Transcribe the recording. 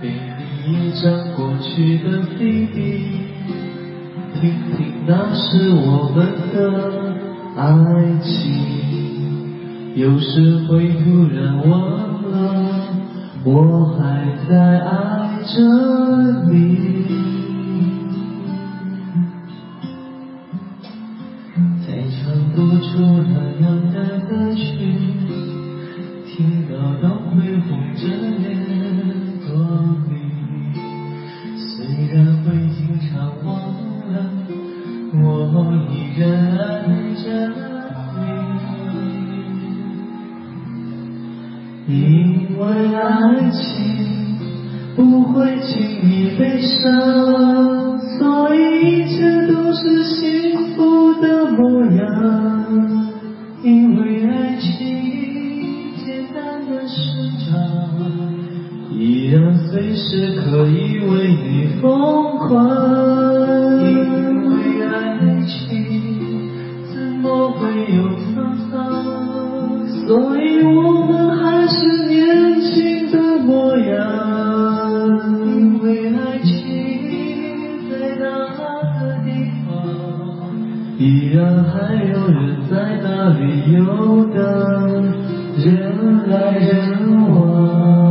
给你一张过去的 CD，听听那是我们的爱情。有时会突然忘了，我还在爱着你。再唱不出那样的歌曲，听到都会红着脸我依然爱着你。因为爱情不会轻易悲伤，所以一切都是幸福的模样。因为爱情简单的生长，依然随时可以为你疯狂。有沧桑？所以我们还是年轻的模样。因为爱情在那个地方，依然还有人在那里游荡，人来人往。